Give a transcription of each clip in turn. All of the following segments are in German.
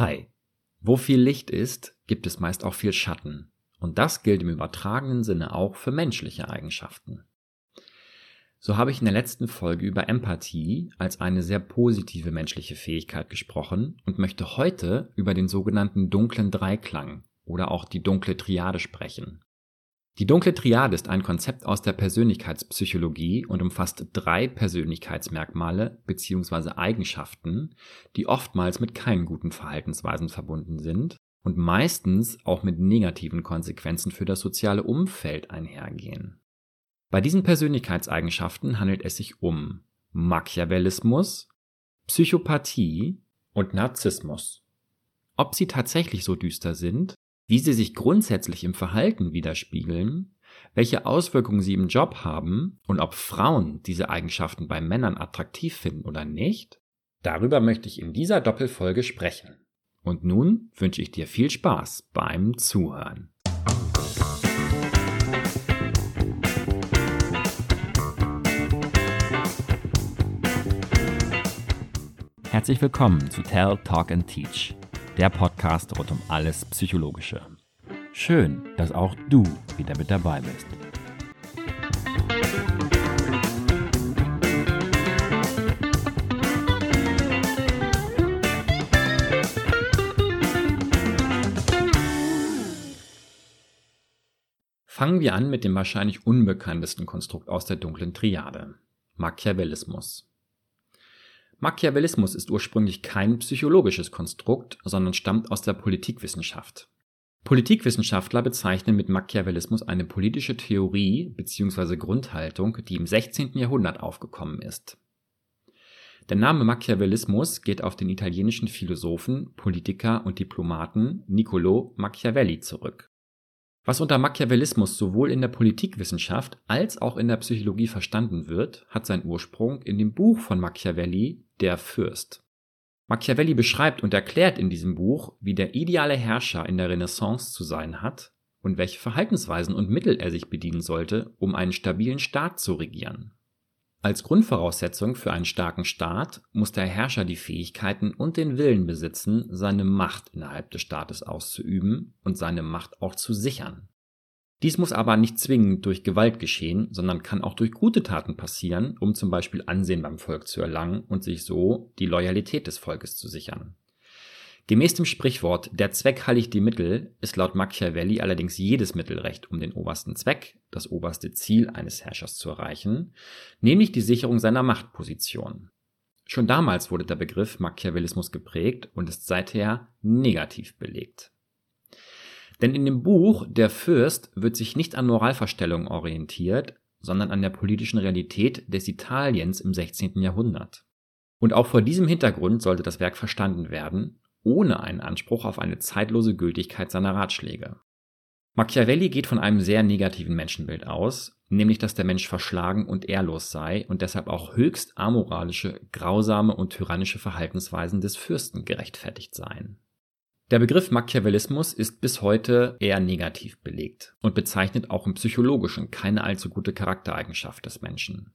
Hi. Wo viel Licht ist, gibt es meist auch viel Schatten. Und das gilt im übertragenen Sinne auch für menschliche Eigenschaften. So habe ich in der letzten Folge über Empathie als eine sehr positive menschliche Fähigkeit gesprochen und möchte heute über den sogenannten dunklen Dreiklang oder auch die dunkle Triade sprechen. Die dunkle Triade ist ein Konzept aus der Persönlichkeitspsychologie und umfasst drei Persönlichkeitsmerkmale bzw. Eigenschaften, die oftmals mit keinen guten Verhaltensweisen verbunden sind und meistens auch mit negativen Konsequenzen für das soziale Umfeld einhergehen. Bei diesen Persönlichkeitseigenschaften handelt es sich um Machiavellismus, Psychopathie und Narzissmus. Ob sie tatsächlich so düster sind, wie sie sich grundsätzlich im Verhalten widerspiegeln, welche Auswirkungen sie im Job haben und ob Frauen diese Eigenschaften bei Männern attraktiv finden oder nicht, darüber möchte ich in dieser Doppelfolge sprechen. Und nun wünsche ich dir viel Spaß beim Zuhören. Herzlich willkommen zu Tell, Talk and Teach der Podcast rund um alles Psychologische. Schön, dass auch du wieder mit dabei bist. Fangen wir an mit dem wahrscheinlich unbekanntesten Konstrukt aus der dunklen Triade, Machiavellismus. Machiavellismus ist ursprünglich kein psychologisches Konstrukt, sondern stammt aus der Politikwissenschaft. Politikwissenschaftler bezeichnen mit Machiavellismus eine politische Theorie bzw. Grundhaltung, die im 16. Jahrhundert aufgekommen ist. Der Name Machiavellismus geht auf den italienischen Philosophen, Politiker und Diplomaten Niccolò Machiavelli zurück was unter Machiavellismus sowohl in der Politikwissenschaft als auch in der Psychologie verstanden wird, hat seinen Ursprung in dem Buch von Machiavelli, Der Fürst. Machiavelli beschreibt und erklärt in diesem Buch, wie der ideale Herrscher in der Renaissance zu sein hat und welche Verhaltensweisen und Mittel er sich bedienen sollte, um einen stabilen Staat zu regieren. Als Grundvoraussetzung für einen starken Staat muss der Herrscher die Fähigkeiten und den Willen besitzen, seine Macht innerhalb des Staates auszuüben und seine Macht auch zu sichern. Dies muss aber nicht zwingend durch Gewalt geschehen, sondern kann auch durch gute Taten passieren, um zum Beispiel Ansehen beim Volk zu erlangen und sich so die Loyalität des Volkes zu sichern. Gemäß dem Sprichwort Der Zweck heiligt die Mittel ist laut Machiavelli allerdings jedes Mittel recht, um den obersten Zweck, das oberste Ziel eines Herrschers zu erreichen, nämlich die Sicherung seiner Machtposition. Schon damals wurde der Begriff Machiavellismus geprägt und ist seither negativ belegt. Denn in dem Buch Der Fürst wird sich nicht an Moralverstellungen orientiert, sondern an der politischen Realität des Italiens im 16. Jahrhundert. Und auch vor diesem Hintergrund sollte das Werk verstanden werden, ohne einen Anspruch auf eine zeitlose Gültigkeit seiner Ratschläge. Machiavelli geht von einem sehr negativen Menschenbild aus, nämlich dass der Mensch verschlagen und ehrlos sei und deshalb auch höchst amoralische, grausame und tyrannische Verhaltensweisen des Fürsten gerechtfertigt seien. Der Begriff Machiavellismus ist bis heute eher negativ belegt und bezeichnet auch im Psychologischen keine allzu gute Charaktereigenschaft des Menschen.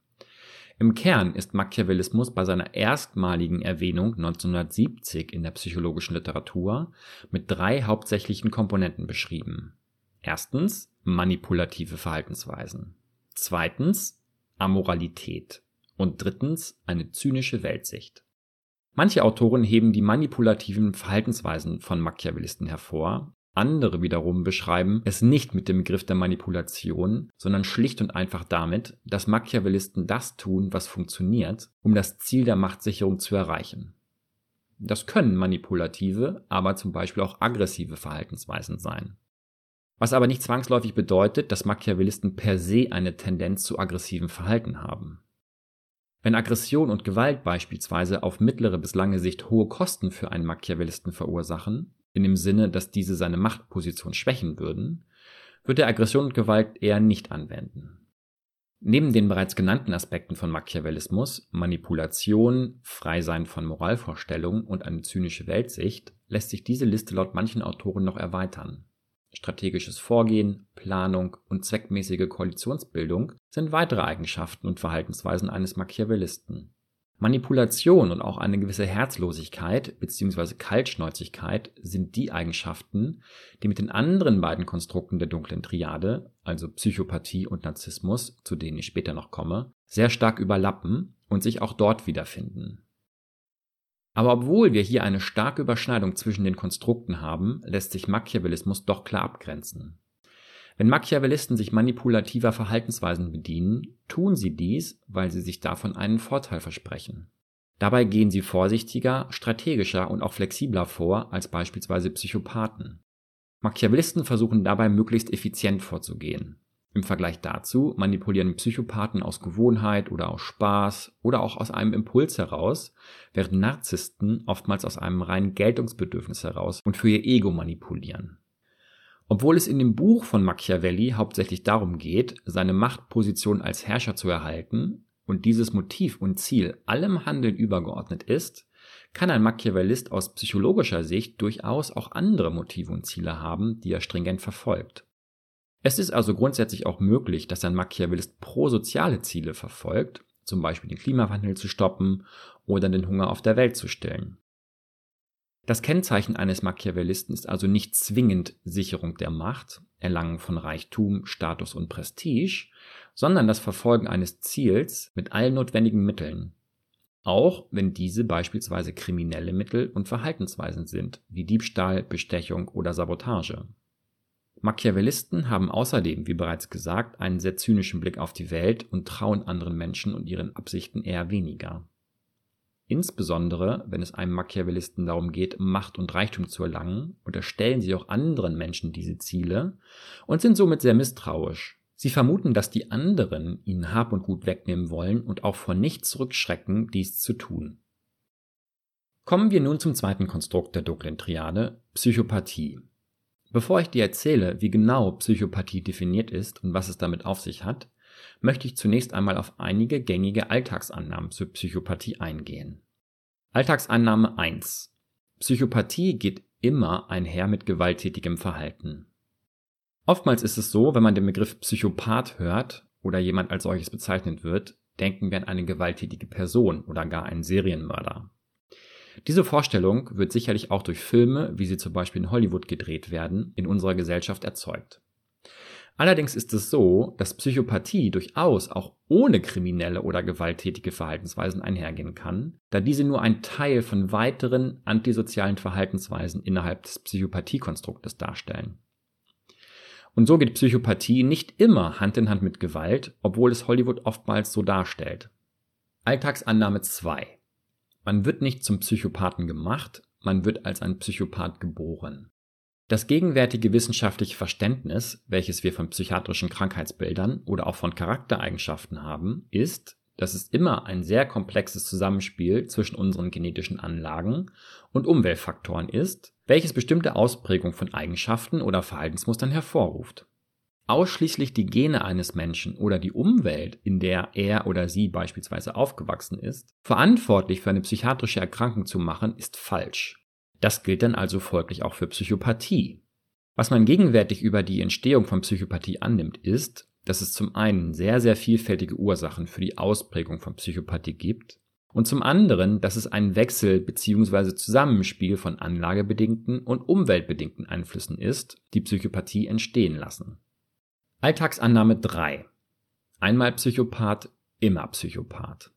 Im Kern ist Machiavellismus bei seiner erstmaligen Erwähnung 1970 in der psychologischen Literatur mit drei hauptsächlichen Komponenten beschrieben. Erstens manipulative Verhaltensweisen. Zweitens Amoralität. Und drittens eine zynische Weltsicht. Manche Autoren heben die manipulativen Verhaltensweisen von Machiavellisten hervor, andere wiederum beschreiben es nicht mit dem Begriff der Manipulation, sondern schlicht und einfach damit, dass Machiavellisten das tun, was funktioniert, um das Ziel der Machtsicherung zu erreichen. Das können manipulative, aber zum Beispiel auch aggressive Verhaltensweisen sein. Was aber nicht zwangsläufig bedeutet, dass Machiavellisten per se eine Tendenz zu aggressivem Verhalten haben. Wenn Aggression und Gewalt beispielsweise auf mittlere bis lange Sicht hohe Kosten für einen Machiavellisten verursachen, in dem Sinne, dass diese seine Machtposition schwächen würden, wird er Aggression und Gewalt eher nicht anwenden. Neben den bereits genannten Aspekten von Machiavellismus, Manipulation, Freisein von Moralvorstellungen und eine zynische Weltsicht, lässt sich diese Liste laut manchen Autoren noch erweitern. Strategisches Vorgehen, Planung und zweckmäßige Koalitionsbildung sind weitere Eigenschaften und Verhaltensweisen eines Machiavellisten. Manipulation und auch eine gewisse Herzlosigkeit bzw. Kaltschnäuzigkeit sind die Eigenschaften, die mit den anderen beiden Konstrukten der dunklen Triade, also Psychopathie und Narzissmus, zu denen ich später noch komme, sehr stark überlappen und sich auch dort wiederfinden. Aber obwohl wir hier eine starke Überschneidung zwischen den Konstrukten haben, lässt sich Machiavellismus doch klar abgrenzen. Wenn Machiavellisten sich manipulativer Verhaltensweisen bedienen, tun sie dies, weil sie sich davon einen Vorteil versprechen. Dabei gehen sie vorsichtiger, strategischer und auch flexibler vor als beispielsweise Psychopathen. Machiavellisten versuchen dabei möglichst effizient vorzugehen. Im Vergleich dazu manipulieren Psychopathen aus Gewohnheit oder aus Spaß oder auch aus einem Impuls heraus, während Narzissten oftmals aus einem reinen Geltungsbedürfnis heraus und für ihr Ego manipulieren. Obwohl es in dem Buch von Machiavelli hauptsächlich darum geht, seine Machtposition als Herrscher zu erhalten und dieses Motiv und Ziel allem Handeln übergeordnet ist, kann ein Machiavellist aus psychologischer Sicht durchaus auch andere Motive und Ziele haben, die er stringent verfolgt. Es ist also grundsätzlich auch möglich, dass ein Machiavellist prosoziale Ziele verfolgt, zum Beispiel den Klimawandel zu stoppen oder den Hunger auf der Welt zu stillen. Das Kennzeichen eines Machiavellisten ist also nicht zwingend Sicherung der Macht, Erlangen von Reichtum, Status und Prestige, sondern das Verfolgen eines Ziels mit allen notwendigen Mitteln. Auch wenn diese beispielsweise kriminelle Mittel und Verhaltensweisen sind, wie Diebstahl, Bestechung oder Sabotage. Machiavellisten haben außerdem, wie bereits gesagt, einen sehr zynischen Blick auf die Welt und trauen anderen Menschen und ihren Absichten eher weniger. Insbesondere, wenn es einem Machiavellisten darum geht, Macht und Reichtum zu erlangen, unterstellen sie auch anderen Menschen diese Ziele und sind somit sehr misstrauisch. Sie vermuten, dass die anderen ihnen Hab und Gut wegnehmen wollen und auch vor nichts zurückschrecken, dies zu tun. Kommen wir nun zum zweiten Konstrukt der dunklen Triade, Psychopathie. Bevor ich dir erzähle, wie genau Psychopathie definiert ist und was es damit auf sich hat, möchte ich zunächst einmal auf einige gängige Alltagsannahmen zur Psychopathie eingehen. Alltagsannahme 1. Psychopathie geht immer einher mit gewalttätigem Verhalten. Oftmals ist es so, wenn man den Begriff Psychopath hört oder jemand als solches bezeichnet wird, denken wir an eine gewalttätige Person oder gar einen Serienmörder. Diese Vorstellung wird sicherlich auch durch Filme, wie sie zum Beispiel in Hollywood gedreht werden, in unserer Gesellschaft erzeugt. Allerdings ist es so, dass Psychopathie durchaus auch ohne kriminelle oder gewalttätige Verhaltensweisen einhergehen kann, da diese nur ein Teil von weiteren antisozialen Verhaltensweisen innerhalb des Psychopathiekonstruktes darstellen. Und so geht Psychopathie nicht immer Hand in Hand mit Gewalt, obwohl es Hollywood oftmals so darstellt. Alltagsannahme 2. Man wird nicht zum Psychopathen gemacht, man wird als ein Psychopath geboren. Das gegenwärtige wissenschaftliche Verständnis, welches wir von psychiatrischen Krankheitsbildern oder auch von Charaktereigenschaften haben, ist, dass es immer ein sehr komplexes Zusammenspiel zwischen unseren genetischen Anlagen und Umweltfaktoren ist, welches bestimmte Ausprägungen von Eigenschaften oder Verhaltensmustern hervorruft. Ausschließlich die Gene eines Menschen oder die Umwelt, in der er oder sie beispielsweise aufgewachsen ist, verantwortlich für eine psychiatrische Erkrankung zu machen, ist falsch. Das gilt dann also folglich auch für Psychopathie. Was man gegenwärtig über die Entstehung von Psychopathie annimmt, ist, dass es zum einen sehr, sehr vielfältige Ursachen für die Ausprägung von Psychopathie gibt und zum anderen, dass es ein Wechsel bzw. Zusammenspiel von anlagebedingten und umweltbedingten Einflüssen ist, die Psychopathie entstehen lassen. Alltagsannahme 3. Einmal Psychopath, immer Psychopath.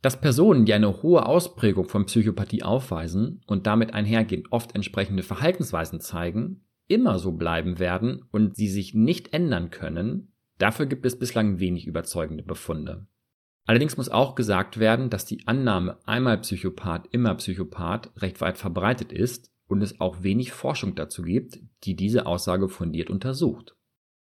Dass Personen, die eine hohe Ausprägung von Psychopathie aufweisen und damit einhergehend oft entsprechende Verhaltensweisen zeigen, immer so bleiben werden und sie sich nicht ändern können, dafür gibt es bislang wenig überzeugende Befunde. Allerdings muss auch gesagt werden, dass die Annahme einmal Psychopath, immer Psychopath recht weit verbreitet ist und es auch wenig Forschung dazu gibt, die diese Aussage fundiert untersucht.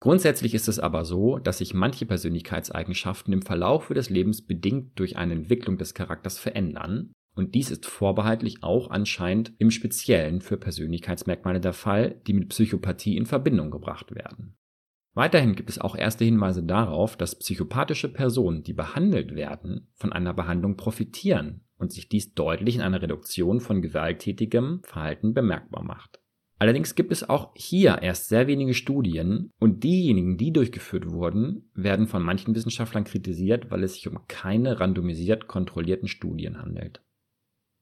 Grundsätzlich ist es aber so, dass sich manche Persönlichkeitseigenschaften im Verlauf des Lebens bedingt durch eine Entwicklung des Charakters verändern, und dies ist vorbehaltlich auch anscheinend im Speziellen für Persönlichkeitsmerkmale der Fall, die mit Psychopathie in Verbindung gebracht werden. Weiterhin gibt es auch erste Hinweise darauf, dass psychopathische Personen, die behandelt werden, von einer Behandlung profitieren und sich dies deutlich in einer Reduktion von gewalttätigem Verhalten bemerkbar macht. Allerdings gibt es auch hier erst sehr wenige Studien und diejenigen, die durchgeführt wurden, werden von manchen Wissenschaftlern kritisiert, weil es sich um keine randomisiert kontrollierten Studien handelt.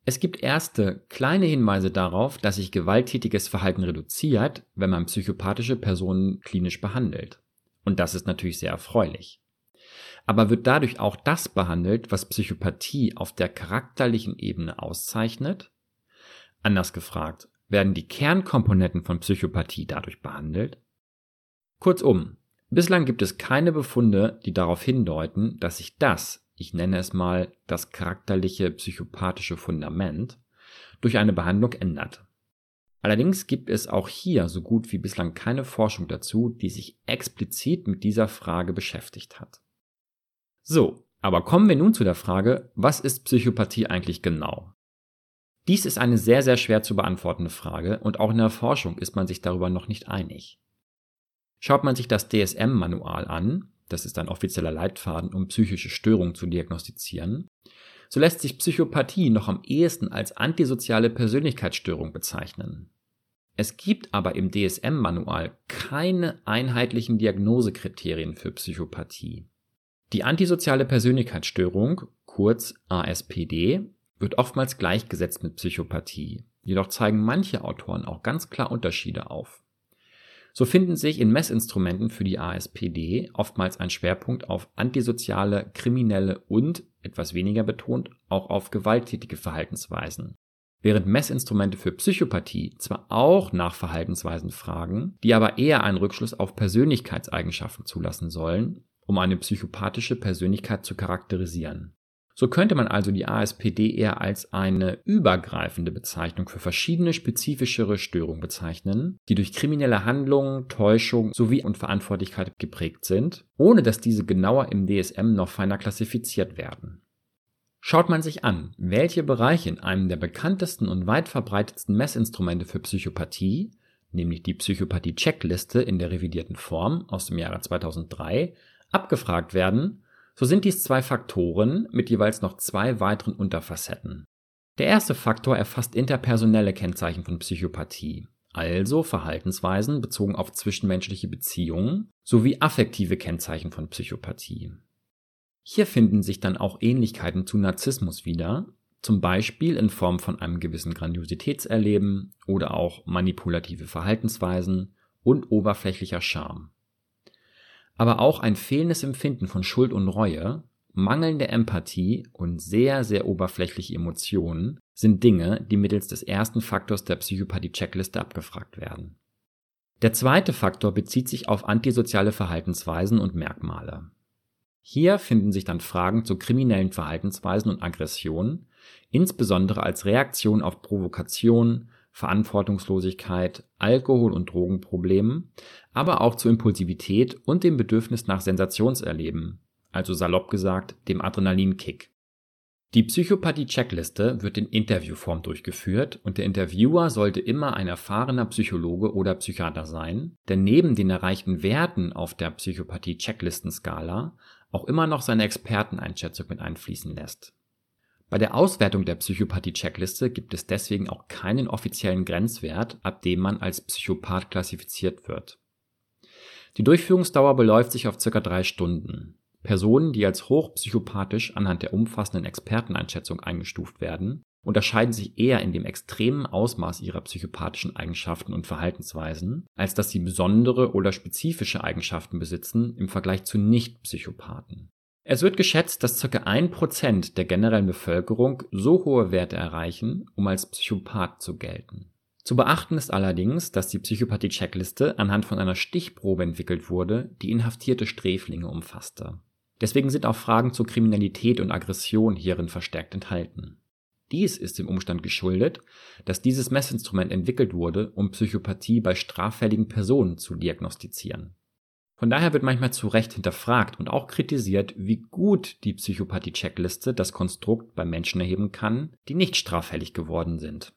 Es gibt erste kleine Hinweise darauf, dass sich gewalttätiges Verhalten reduziert, wenn man psychopathische Personen klinisch behandelt. Und das ist natürlich sehr erfreulich. Aber wird dadurch auch das behandelt, was Psychopathie auf der charakterlichen Ebene auszeichnet? Anders gefragt, werden die Kernkomponenten von Psychopathie dadurch behandelt? Kurzum, bislang gibt es keine Befunde, die darauf hindeuten, dass sich das, ich nenne es mal das charakterliche psychopathische Fundament, durch eine Behandlung ändert. Allerdings gibt es auch hier so gut wie bislang keine Forschung dazu, die sich explizit mit dieser Frage beschäftigt hat. So, aber kommen wir nun zu der Frage, was ist Psychopathie eigentlich genau? Dies ist eine sehr, sehr schwer zu beantwortende Frage und auch in der Forschung ist man sich darüber noch nicht einig. Schaut man sich das DSM-Manual an, das ist ein offizieller Leitfaden, um psychische Störungen zu diagnostizieren, so lässt sich Psychopathie noch am ehesten als antisoziale Persönlichkeitsstörung bezeichnen. Es gibt aber im DSM-Manual keine einheitlichen Diagnosekriterien für Psychopathie. Die antisoziale Persönlichkeitsstörung, kurz ASPD, wird oftmals gleichgesetzt mit Psychopathie, jedoch zeigen manche Autoren auch ganz klar Unterschiede auf. So finden sich in Messinstrumenten für die ASPD oftmals ein Schwerpunkt auf antisoziale, kriminelle und, etwas weniger betont, auch auf gewalttätige Verhaltensweisen. Während Messinstrumente für Psychopathie zwar auch nach Verhaltensweisen fragen, die aber eher einen Rückschluss auf Persönlichkeitseigenschaften zulassen sollen, um eine psychopathische Persönlichkeit zu charakterisieren. So könnte man also die ASPD eher als eine übergreifende Bezeichnung für verschiedene spezifischere Störungen bezeichnen, die durch kriminelle Handlungen, Täuschung sowie Unverantwortlichkeit geprägt sind, ohne dass diese genauer im DSM noch feiner klassifiziert werden. Schaut man sich an, welche Bereiche in einem der bekanntesten und weit verbreitetsten Messinstrumente für Psychopathie, nämlich die Psychopathie-Checkliste in der revidierten Form aus dem Jahre 2003, abgefragt werden, so sind dies zwei Faktoren mit jeweils noch zwei weiteren Unterfacetten. Der erste Faktor erfasst interpersonelle Kennzeichen von Psychopathie, also Verhaltensweisen bezogen auf zwischenmenschliche Beziehungen sowie affektive Kennzeichen von Psychopathie. Hier finden sich dann auch Ähnlichkeiten zu Narzissmus wieder, zum Beispiel in Form von einem gewissen Grandiositätserleben oder auch manipulative Verhaltensweisen und oberflächlicher Charme. Aber auch ein fehlendes Empfinden von Schuld und Reue, mangelnde Empathie und sehr, sehr oberflächliche Emotionen sind Dinge, die mittels des ersten Faktors der Psychopathie-Checkliste abgefragt werden. Der zweite Faktor bezieht sich auf antisoziale Verhaltensweisen und Merkmale. Hier finden sich dann Fragen zu kriminellen Verhaltensweisen und Aggressionen, insbesondere als Reaktion auf Provokation, Verantwortungslosigkeit, Alkohol- und Drogenproblemen, aber auch zu Impulsivität und dem Bedürfnis nach Sensationserleben, also salopp gesagt dem Adrenalinkick. Die Psychopathie-Checkliste wird in Interviewform durchgeführt und der Interviewer sollte immer ein erfahrener Psychologe oder Psychiater sein, der neben den erreichten Werten auf der Psychopathie-Checklistenskala auch immer noch seine Experteneinschätzung mit einfließen lässt. Bei der Auswertung der Psychopathie-Checkliste gibt es deswegen auch keinen offiziellen Grenzwert, ab dem man als Psychopath klassifiziert wird. Die Durchführungsdauer beläuft sich auf circa drei Stunden. Personen, die als hochpsychopathisch anhand der umfassenden Experteneinschätzung eingestuft werden, unterscheiden sich eher in dem extremen Ausmaß ihrer psychopathischen Eigenschaften und Verhaltensweisen, als dass sie besondere oder spezifische Eigenschaften besitzen im Vergleich zu Nicht-Psychopathen. Es wird geschätzt, dass ca. 1% der generellen Bevölkerung so hohe Werte erreichen, um als Psychopath zu gelten. Zu beachten ist allerdings, dass die Psychopathie-Checkliste anhand von einer Stichprobe entwickelt wurde, die inhaftierte Sträflinge umfasste. Deswegen sind auch Fragen zur Kriminalität und Aggression hierin verstärkt enthalten. Dies ist dem Umstand geschuldet, dass dieses Messinstrument entwickelt wurde, um Psychopathie bei straffälligen Personen zu diagnostizieren. Von daher wird manchmal zu Recht hinterfragt und auch kritisiert, wie gut die Psychopathie-Checkliste das Konstrukt bei Menschen erheben kann, die nicht straffällig geworden sind.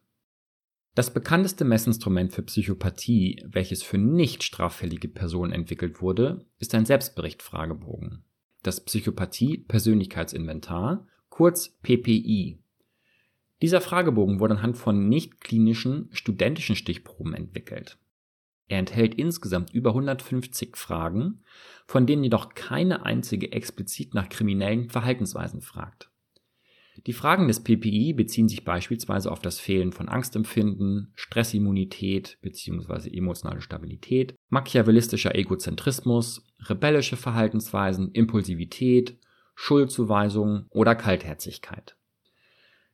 Das bekannteste Messinstrument für Psychopathie, welches für nicht straffällige Personen entwickelt wurde, ist ein Selbstbericht-Fragebogen. Das Psychopathie-Persönlichkeitsinventar, kurz PPI. Dieser Fragebogen wurde anhand von nicht klinischen studentischen Stichproben entwickelt. Er enthält insgesamt über 150 Fragen, von denen jedoch keine einzige explizit nach kriminellen Verhaltensweisen fragt. Die Fragen des PPI beziehen sich beispielsweise auf das Fehlen von Angstempfinden, Stressimmunität bzw. emotionale Stabilität, machiavellistischer Egozentrismus, rebellische Verhaltensweisen, Impulsivität, Schuldzuweisung oder Kaltherzigkeit.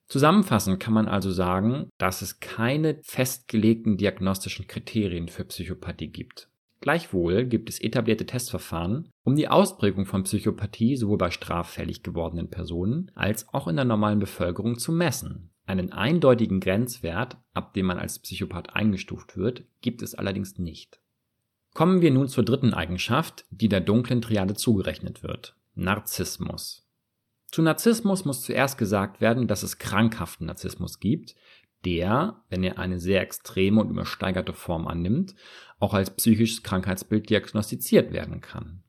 Zusammenfassend kann man also sagen, dass es keine festgelegten diagnostischen Kriterien für Psychopathie gibt. Gleichwohl gibt es etablierte Testverfahren, um die Ausprägung von Psychopathie sowohl bei straffällig gewordenen Personen als auch in der normalen Bevölkerung zu messen. Einen eindeutigen Grenzwert, ab dem man als Psychopath eingestuft wird, gibt es allerdings nicht. Kommen wir nun zur dritten Eigenschaft, die der dunklen Triade zugerechnet wird. Narzissmus. Zu Narzissmus muss zuerst gesagt werden, dass es krankhaften Narzissmus gibt, der, wenn er eine sehr extreme und übersteigerte Form annimmt, auch als psychisches Krankheitsbild diagnostiziert werden kann.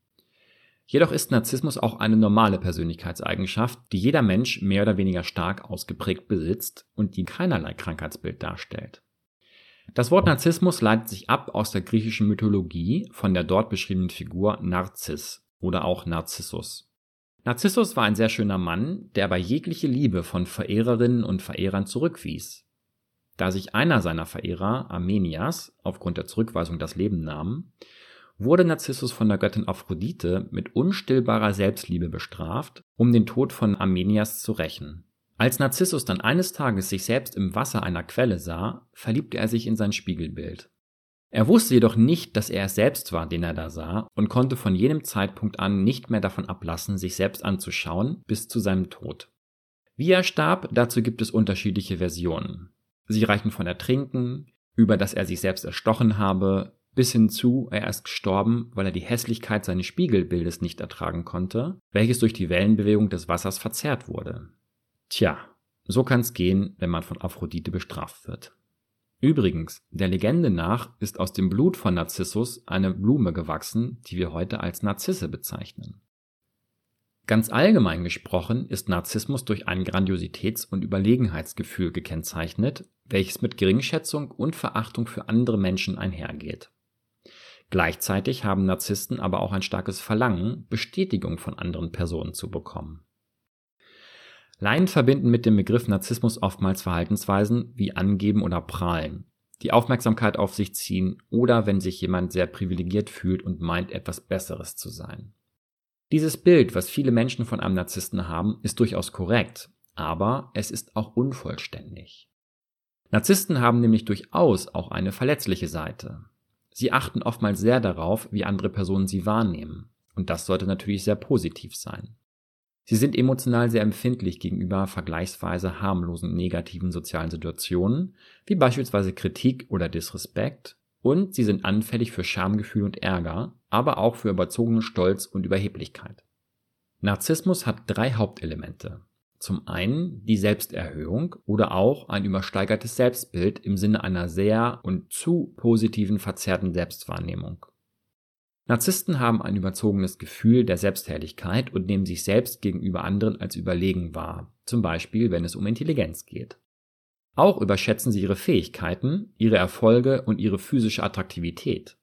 Jedoch ist Narzissmus auch eine normale Persönlichkeitseigenschaft, die jeder Mensch mehr oder weniger stark ausgeprägt besitzt und die keinerlei Krankheitsbild darstellt. Das Wort Narzissmus leitet sich ab aus der griechischen Mythologie von der dort beschriebenen Figur Narziss oder auch Narzissus. Narzissus war ein sehr schöner Mann, der aber jegliche Liebe von Verehrerinnen und Verehrern zurückwies. Da sich einer seiner Verehrer, Armenias, aufgrund der Zurückweisung das Leben nahm, wurde Narzissus von der Göttin Aphrodite mit unstillbarer Selbstliebe bestraft, um den Tod von Armenias zu rächen. Als Narzissus dann eines Tages sich selbst im Wasser einer Quelle sah, verliebte er sich in sein Spiegelbild. Er wusste jedoch nicht, dass er es selbst war, den er da sah, und konnte von jenem Zeitpunkt an nicht mehr davon ablassen, sich selbst anzuschauen, bis zu seinem Tod. Wie er starb, dazu gibt es unterschiedliche Versionen. Sie reichen von Ertrinken, über dass er sich selbst erstochen habe, bis hin zu, er ist gestorben, weil er die Hässlichkeit seines Spiegelbildes nicht ertragen konnte, welches durch die Wellenbewegung des Wassers verzerrt wurde. Tja, so kann's gehen, wenn man von Aphrodite bestraft wird. Übrigens, der Legende nach ist aus dem Blut von Narzissus eine Blume gewachsen, die wir heute als Narzisse bezeichnen. Ganz allgemein gesprochen ist Narzissmus durch ein Grandiositäts- und Überlegenheitsgefühl gekennzeichnet, welches mit Geringschätzung und Verachtung für andere Menschen einhergeht. Gleichzeitig haben Narzissten aber auch ein starkes Verlangen, Bestätigung von anderen Personen zu bekommen. Laien verbinden mit dem Begriff Narzissmus oftmals Verhaltensweisen wie Angeben oder Prahlen, die Aufmerksamkeit auf sich ziehen oder wenn sich jemand sehr privilegiert fühlt und meint, etwas Besseres zu sein. Dieses Bild, was viele Menschen von einem Narzissten haben, ist durchaus korrekt, aber es ist auch unvollständig. Narzissten haben nämlich durchaus auch eine verletzliche Seite. Sie achten oftmals sehr darauf, wie andere Personen sie wahrnehmen, und das sollte natürlich sehr positiv sein. Sie sind emotional sehr empfindlich gegenüber vergleichsweise harmlosen negativen sozialen Situationen, wie beispielsweise Kritik oder Disrespekt, und sie sind anfällig für Schamgefühl und Ärger, aber auch für überzogenen Stolz und Überheblichkeit. Narzissmus hat drei Hauptelemente. Zum einen die Selbsterhöhung oder auch ein übersteigertes Selbstbild im Sinne einer sehr und zu positiven verzerrten Selbstwahrnehmung. Narzissten haben ein überzogenes Gefühl der Selbstherrlichkeit und nehmen sich selbst gegenüber anderen als überlegen wahr, zum Beispiel wenn es um Intelligenz geht. Auch überschätzen sie ihre Fähigkeiten, ihre Erfolge und ihre physische Attraktivität.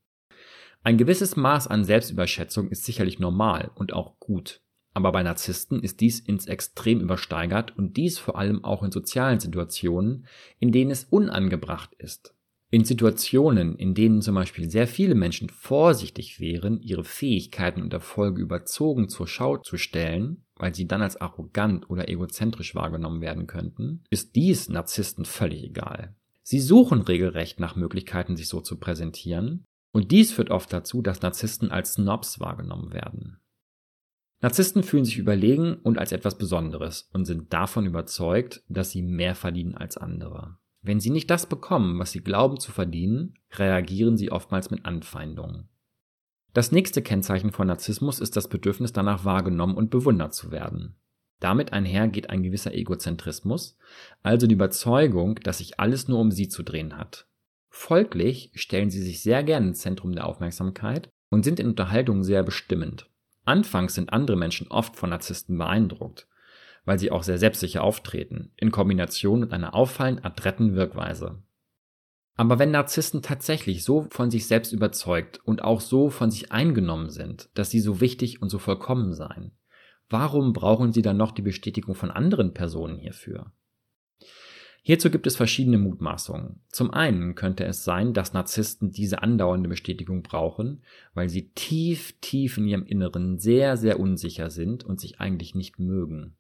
Ein gewisses Maß an Selbstüberschätzung ist sicherlich normal und auch gut, aber bei Narzissten ist dies ins Extrem übersteigert und dies vor allem auch in sozialen Situationen, in denen es unangebracht ist. In Situationen, in denen zum Beispiel sehr viele Menschen vorsichtig wären, ihre Fähigkeiten und Erfolge überzogen zur Schau zu stellen, weil sie dann als arrogant oder egozentrisch wahrgenommen werden könnten, ist dies Narzissten völlig egal. Sie suchen regelrecht nach Möglichkeiten, sich so zu präsentieren, und dies führt oft dazu, dass Narzissten als Snobs wahrgenommen werden. Narzissten fühlen sich überlegen und als etwas Besonderes und sind davon überzeugt, dass sie mehr verdienen als andere. Wenn sie nicht das bekommen, was sie glauben zu verdienen, reagieren sie oftmals mit Anfeindungen. Das nächste Kennzeichen von Narzissmus ist das Bedürfnis danach wahrgenommen und bewundert zu werden. Damit einher geht ein gewisser Egozentrismus, also die Überzeugung, dass sich alles nur um sie zu drehen hat. Folglich stellen sie sich sehr gern ins Zentrum der Aufmerksamkeit und sind in Unterhaltungen sehr bestimmend. Anfangs sind andere Menschen oft von Narzissten beeindruckt, weil sie auch sehr selbstsicher auftreten, in Kombination mit einer auffallend adretten Wirkweise. Aber wenn Narzissten tatsächlich so von sich selbst überzeugt und auch so von sich eingenommen sind, dass sie so wichtig und so vollkommen seien, warum brauchen sie dann noch die Bestätigung von anderen Personen hierfür? Hierzu gibt es verschiedene Mutmaßungen. Zum einen könnte es sein, dass Narzissten diese andauernde Bestätigung brauchen, weil sie tief, tief in ihrem Inneren sehr, sehr unsicher sind und sich eigentlich nicht mögen.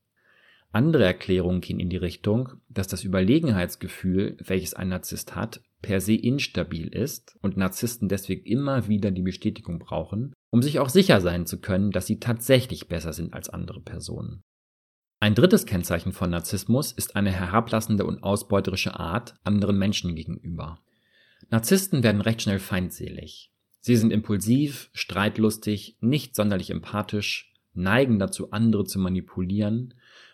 Andere Erklärungen gehen in die Richtung, dass das Überlegenheitsgefühl, welches ein Narzisst hat, per se instabil ist und Narzissten deswegen immer wieder die Bestätigung brauchen, um sich auch sicher sein zu können, dass sie tatsächlich besser sind als andere Personen. Ein drittes Kennzeichen von Narzissmus ist eine herablassende und ausbeuterische Art anderen Menschen gegenüber. Narzissten werden recht schnell feindselig. Sie sind impulsiv, streitlustig, nicht sonderlich empathisch, neigen dazu, andere zu manipulieren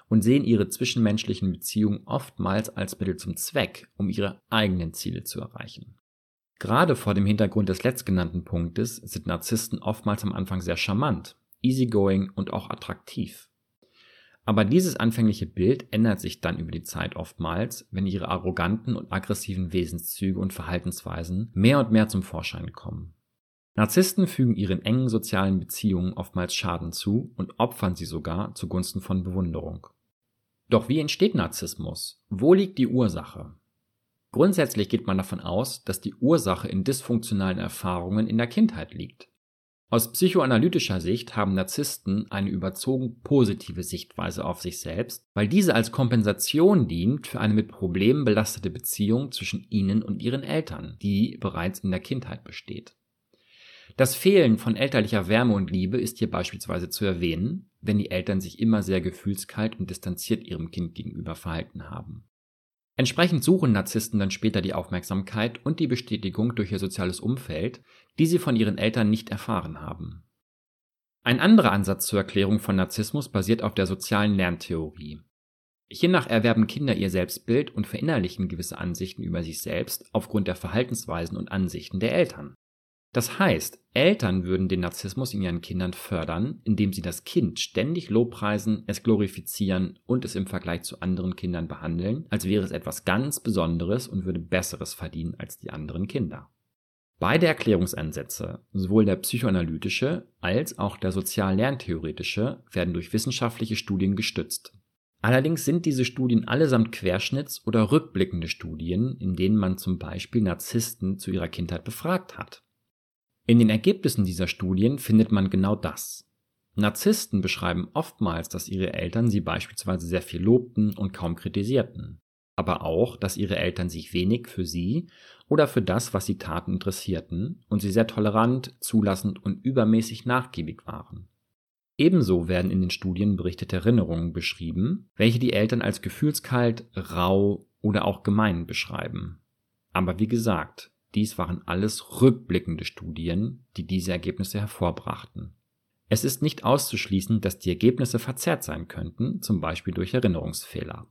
und sehen ihre zwischenmenschlichen Beziehungen oftmals als Mittel zum Zweck, um ihre eigenen Ziele zu erreichen. Gerade vor dem Hintergrund des letztgenannten Punktes sind Narzissten oftmals am Anfang sehr charmant, easygoing und auch attraktiv. Aber dieses anfängliche Bild ändert sich dann über die Zeit oftmals, wenn ihre arroganten und aggressiven Wesenszüge und Verhaltensweisen mehr und mehr zum Vorschein kommen. Narzissten fügen ihren engen sozialen Beziehungen oftmals Schaden zu und opfern sie sogar zugunsten von Bewunderung. Doch wie entsteht Narzissmus? Wo liegt die Ursache? Grundsätzlich geht man davon aus, dass die Ursache in dysfunktionalen Erfahrungen in der Kindheit liegt. Aus psychoanalytischer Sicht haben Narzissten eine überzogen positive Sichtweise auf sich selbst, weil diese als Kompensation dient für eine mit Problemen belastete Beziehung zwischen ihnen und ihren Eltern, die bereits in der Kindheit besteht. Das Fehlen von elterlicher Wärme und Liebe ist hier beispielsweise zu erwähnen, wenn die Eltern sich immer sehr gefühlskalt und distanziert ihrem Kind gegenüber verhalten haben. Entsprechend suchen Narzissten dann später die Aufmerksamkeit und die Bestätigung durch ihr soziales Umfeld, die sie von ihren Eltern nicht erfahren haben. Ein anderer Ansatz zur Erklärung von Narzissmus basiert auf der sozialen Lerntheorie. Hiernach erwerben Kinder ihr Selbstbild und verinnerlichen gewisse Ansichten über sich selbst aufgrund der Verhaltensweisen und Ansichten der Eltern. Das heißt, Eltern würden den Narzissmus in ihren Kindern fördern, indem sie das Kind ständig lobpreisen, es glorifizieren und es im Vergleich zu anderen Kindern behandeln, als wäre es etwas ganz Besonderes und würde Besseres verdienen als die anderen Kinder. Beide Erklärungsansätze, sowohl der psychoanalytische als auch der sozial-lerntheoretische, werden durch wissenschaftliche Studien gestützt. Allerdings sind diese Studien allesamt Querschnitts- oder rückblickende Studien, in denen man zum Beispiel Narzissten zu ihrer Kindheit befragt hat. In den Ergebnissen dieser Studien findet man genau das. Narzissten beschreiben oftmals, dass ihre Eltern sie beispielsweise sehr viel lobten und kaum kritisierten, aber auch, dass ihre Eltern sich wenig für sie oder für das, was sie taten, interessierten und sie sehr tolerant, zulassend und übermäßig nachgiebig waren. Ebenso werden in den Studien berichtete Erinnerungen beschrieben, welche die Eltern als gefühlskalt, rau oder auch gemein beschreiben. Aber wie gesagt, dies waren alles rückblickende Studien, die diese Ergebnisse hervorbrachten. Es ist nicht auszuschließen, dass die Ergebnisse verzerrt sein könnten, zum Beispiel durch Erinnerungsfehler.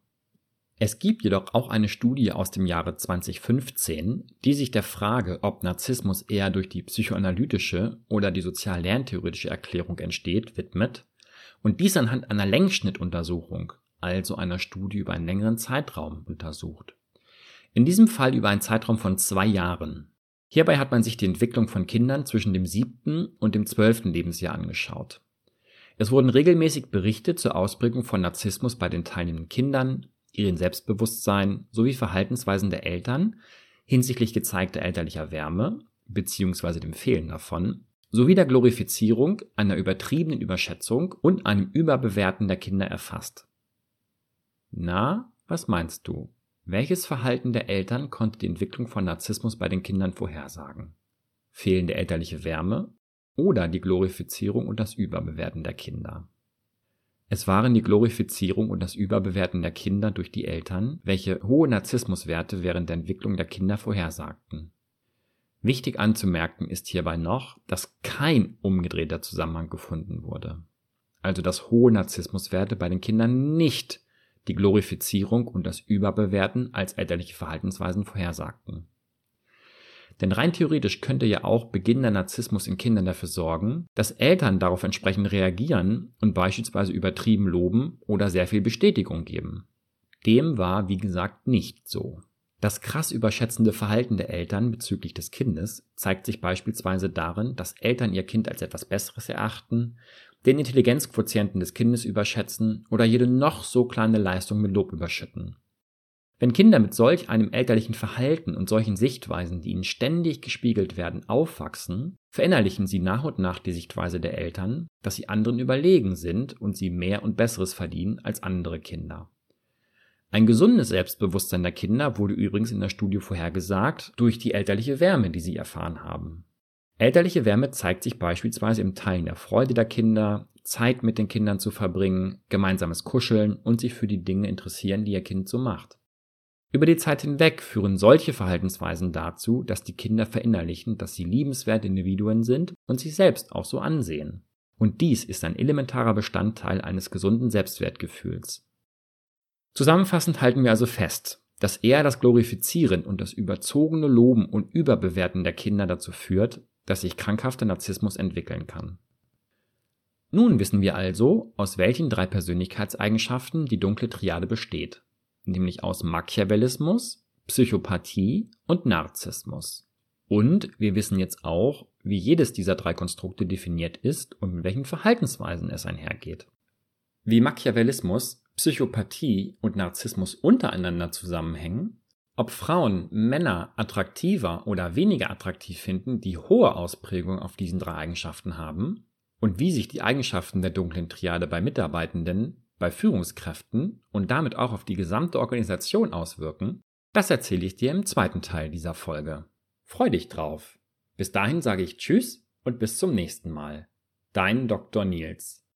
Es gibt jedoch auch eine Studie aus dem Jahre 2015, die sich der Frage, ob Narzissmus eher durch die psychoanalytische oder die sozial-lerntheoretische Erklärung entsteht, widmet und dies anhand einer Längsschnittuntersuchung, also einer Studie über einen längeren Zeitraum, untersucht. In diesem Fall über einen Zeitraum von zwei Jahren. Hierbei hat man sich die Entwicklung von Kindern zwischen dem siebten und dem zwölften Lebensjahr angeschaut. Es wurden regelmäßig Berichte zur Ausprägung von Narzissmus bei den teilnehmenden Kindern, ihrem Selbstbewusstsein sowie Verhaltensweisen der Eltern hinsichtlich gezeigter elterlicher Wärme bzw. dem Fehlen davon sowie der Glorifizierung, einer übertriebenen Überschätzung und einem Überbewerten der Kinder erfasst. Na, was meinst du? Welches Verhalten der Eltern konnte die Entwicklung von Narzissmus bei den Kindern vorhersagen? Fehlende elterliche Wärme oder die Glorifizierung und das Überbewerten der Kinder? Es waren die Glorifizierung und das Überbewerten der Kinder durch die Eltern, welche hohe Narzissmuswerte während der Entwicklung der Kinder vorhersagten. Wichtig anzumerken ist hierbei noch, dass kein umgedrehter Zusammenhang gefunden wurde. Also dass hohe Narzissmuswerte bei den Kindern nicht die Glorifizierung und das Überbewerten als elterliche Verhaltensweisen vorhersagten. Denn rein theoretisch könnte ja auch beginnender Narzissmus in Kindern dafür sorgen, dass Eltern darauf entsprechend reagieren und beispielsweise übertrieben loben oder sehr viel Bestätigung geben. Dem war, wie gesagt, nicht so. Das krass überschätzende Verhalten der Eltern bezüglich des Kindes zeigt sich beispielsweise darin, dass Eltern ihr Kind als etwas Besseres erachten, den Intelligenzquotienten des Kindes überschätzen oder jede noch so kleine Leistung mit Lob überschütten. Wenn Kinder mit solch einem elterlichen Verhalten und solchen Sichtweisen, die ihnen ständig gespiegelt werden, aufwachsen, verinnerlichen sie nach und nach die Sichtweise der Eltern, dass sie anderen überlegen sind und sie mehr und Besseres verdienen als andere Kinder. Ein gesundes Selbstbewusstsein der Kinder wurde übrigens in der Studie vorhergesagt durch die elterliche Wärme, die sie erfahren haben. Elterliche Wärme zeigt sich beispielsweise im Teilen der Freude der Kinder, Zeit mit den Kindern zu verbringen, gemeinsames Kuscheln und sich für die Dinge interessieren, die ihr Kind so macht. Über die Zeit hinweg führen solche Verhaltensweisen dazu, dass die Kinder verinnerlichen, dass sie liebenswerte Individuen sind und sich selbst auch so ansehen. Und dies ist ein elementarer Bestandteil eines gesunden Selbstwertgefühls. Zusammenfassend halten wir also fest, dass eher das Glorifizieren und das überzogene Loben und Überbewerten der Kinder dazu führt, dass sich krankhafter Narzissmus entwickeln kann. Nun wissen wir also, aus welchen drei Persönlichkeitseigenschaften die dunkle Triade besteht nämlich aus Machiavellismus, Psychopathie und Narzissmus. Und wir wissen jetzt auch, wie jedes dieser drei Konstrukte definiert ist und mit welchen Verhaltensweisen es einhergeht. Wie Machiavellismus, Psychopathie und Narzissmus untereinander zusammenhängen, ob Frauen Männer attraktiver oder weniger attraktiv finden, die hohe Ausprägung auf diesen drei Eigenschaften haben, und wie sich die Eigenschaften der dunklen Triade bei Mitarbeitenden bei Führungskräften und damit auch auf die gesamte Organisation auswirken, das erzähle ich dir im zweiten Teil dieser Folge. Freu dich drauf. Bis dahin sage ich Tschüss und bis zum nächsten Mal. Dein Dr. Nils.